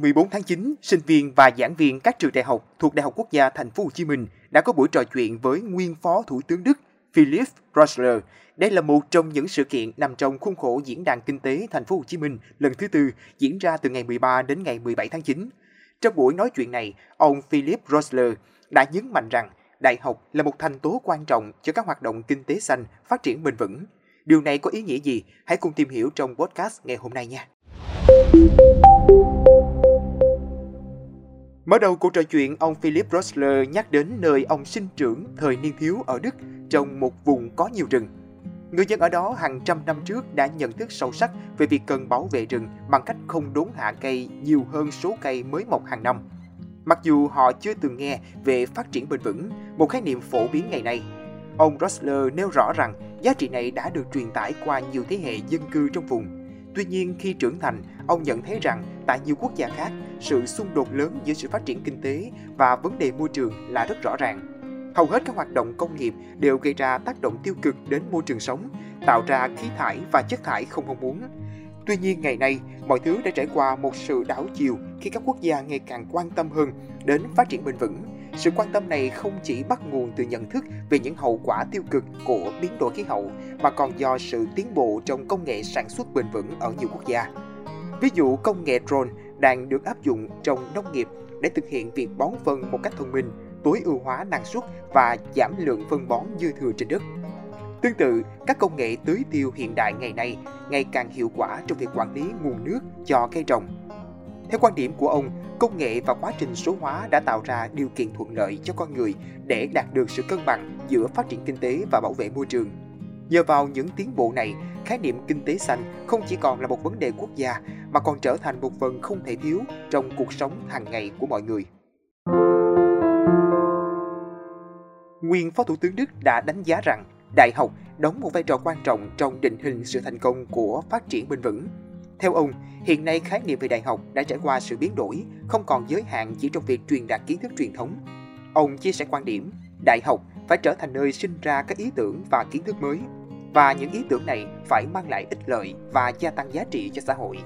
14 tháng 9, sinh viên và giảng viên các trường đại học thuộc Đại học Quốc gia Thành phố Hồ Chí Minh đã có buổi trò chuyện với nguyên Phó Thủ tướng Đức Philip Rosler. Đây là một trong những sự kiện nằm trong khuôn khổ diễn đàn kinh tế Thành phố Hồ Chí Minh lần thứ tư diễn ra từ ngày 13 đến ngày 17 tháng 9. Trong buổi nói chuyện này, ông Philip Rosler đã nhấn mạnh rằng đại học là một thành tố quan trọng cho các hoạt động kinh tế xanh phát triển bền vững. Điều này có ý nghĩa gì? Hãy cùng tìm hiểu trong podcast ngày hôm nay nha. Mở đầu cuộc trò chuyện, ông Philip Rosler nhắc đến nơi ông sinh trưởng thời niên thiếu ở Đức trong một vùng có nhiều rừng. Người dân ở đó hàng trăm năm trước đã nhận thức sâu sắc về việc cần bảo vệ rừng bằng cách không đốn hạ cây nhiều hơn số cây mới mọc hàng năm. Mặc dù họ chưa từng nghe về phát triển bền vững, một khái niệm phổ biến ngày nay, ông Rosler nêu rõ rằng giá trị này đã được truyền tải qua nhiều thế hệ dân cư trong vùng Tuy nhiên, khi trưởng thành, ông nhận thấy rằng tại nhiều quốc gia khác, sự xung đột lớn giữa sự phát triển kinh tế và vấn đề môi trường là rất rõ ràng. Hầu hết các hoạt động công nghiệp đều gây ra tác động tiêu cực đến môi trường sống, tạo ra khí thải và chất thải không mong muốn. Tuy nhiên ngày nay, mọi thứ đã trải qua một sự đảo chiều khi các quốc gia ngày càng quan tâm hơn đến phát triển bền vững. Sự quan tâm này không chỉ bắt nguồn từ nhận thức về những hậu quả tiêu cực của biến đổi khí hậu, mà còn do sự tiến bộ trong công nghệ sản xuất bền vững ở nhiều quốc gia. Ví dụ, công nghệ drone đang được áp dụng trong nông nghiệp để thực hiện việc bón phân một cách thông minh, tối ưu hóa năng suất và giảm lượng phân bón dư thừa trên đất. Tương tự, các công nghệ tưới tiêu hiện đại ngày nay ngày càng hiệu quả trong việc quản lý nguồn nước cho cây trồng. Theo quan điểm của ông, công nghệ và quá trình số hóa đã tạo ra điều kiện thuận lợi cho con người để đạt được sự cân bằng giữa phát triển kinh tế và bảo vệ môi trường. Nhờ vào những tiến bộ này, khái niệm kinh tế xanh không chỉ còn là một vấn đề quốc gia mà còn trở thành một phần không thể thiếu trong cuộc sống hàng ngày của mọi người. Nguyên Phó Thủ tướng Đức đã đánh giá rằng đại học đóng một vai trò quan trọng trong định hình sự thành công của phát triển bền vững. Theo ông, hiện nay khái niệm về đại học đã trải qua sự biến đổi, không còn giới hạn chỉ trong việc truyền đạt kiến thức truyền thống. Ông chia sẻ quan điểm, đại học phải trở thành nơi sinh ra các ý tưởng và kiến thức mới, và những ý tưởng này phải mang lại ích lợi và gia tăng giá trị cho xã hội.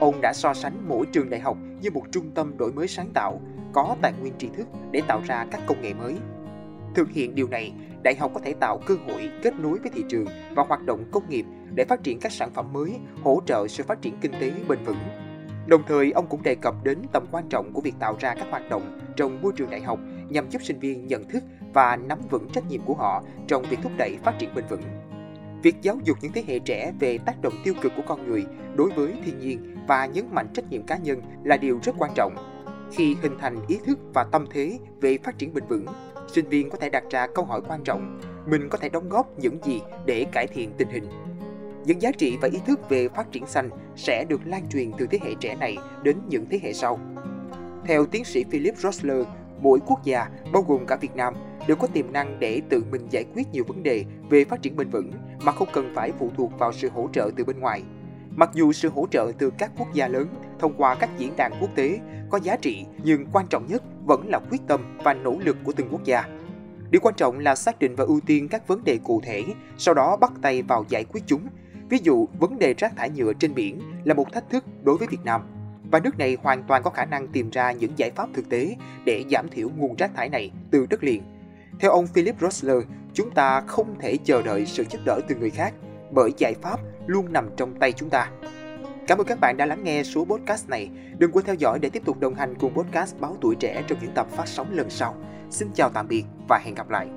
Ông đã so sánh mỗi trường đại học như một trung tâm đổi mới sáng tạo, có tài nguyên tri thức để tạo ra các công nghệ mới. Thực hiện điều này, đại học có thể tạo cơ hội kết nối với thị trường và hoạt động công nghiệp để phát triển các sản phẩm mới, hỗ trợ sự phát triển kinh tế bền vững. Đồng thời, ông cũng đề cập đến tầm quan trọng của việc tạo ra các hoạt động trong môi trường đại học nhằm giúp sinh viên nhận thức và nắm vững trách nhiệm của họ trong việc thúc đẩy phát triển bền vững. Việc giáo dục những thế hệ trẻ về tác động tiêu cực của con người đối với thiên nhiên và nhấn mạnh trách nhiệm cá nhân là điều rất quan trọng. Khi hình thành ý thức và tâm thế về phát triển bền vững, sinh viên có thể đặt ra câu hỏi quan trọng, mình có thể đóng góp những gì để cải thiện tình hình. Những giá trị và ý thức về phát triển xanh sẽ được lan truyền từ thế hệ trẻ này đến những thế hệ sau. Theo tiến sĩ Philip Rosler, mỗi quốc gia, bao gồm cả Việt Nam, đều có tiềm năng để tự mình giải quyết nhiều vấn đề về phát triển bền vững mà không cần phải phụ thuộc vào sự hỗ trợ từ bên ngoài. Mặc dù sự hỗ trợ từ các quốc gia lớn thông qua các diễn đàn quốc tế có giá trị, nhưng quan trọng nhất vẫn là quyết tâm và nỗ lực của từng quốc gia. Điều quan trọng là xác định và ưu tiên các vấn đề cụ thể, sau đó bắt tay vào giải quyết chúng. Ví dụ, vấn đề rác thải nhựa trên biển là một thách thức đối với Việt Nam và nước này hoàn toàn có khả năng tìm ra những giải pháp thực tế để giảm thiểu nguồn rác thải này từ đất liền. Theo ông Philip Rosler, chúng ta không thể chờ đợi sự giúp đỡ từ người khác bởi giải pháp luôn nằm trong tay chúng ta. Cảm ơn các bạn đã lắng nghe số podcast này. Đừng quên theo dõi để tiếp tục đồng hành cùng podcast Báo Tuổi Trẻ trong những tập phát sóng lần sau. Xin chào tạm biệt và hẹn gặp lại.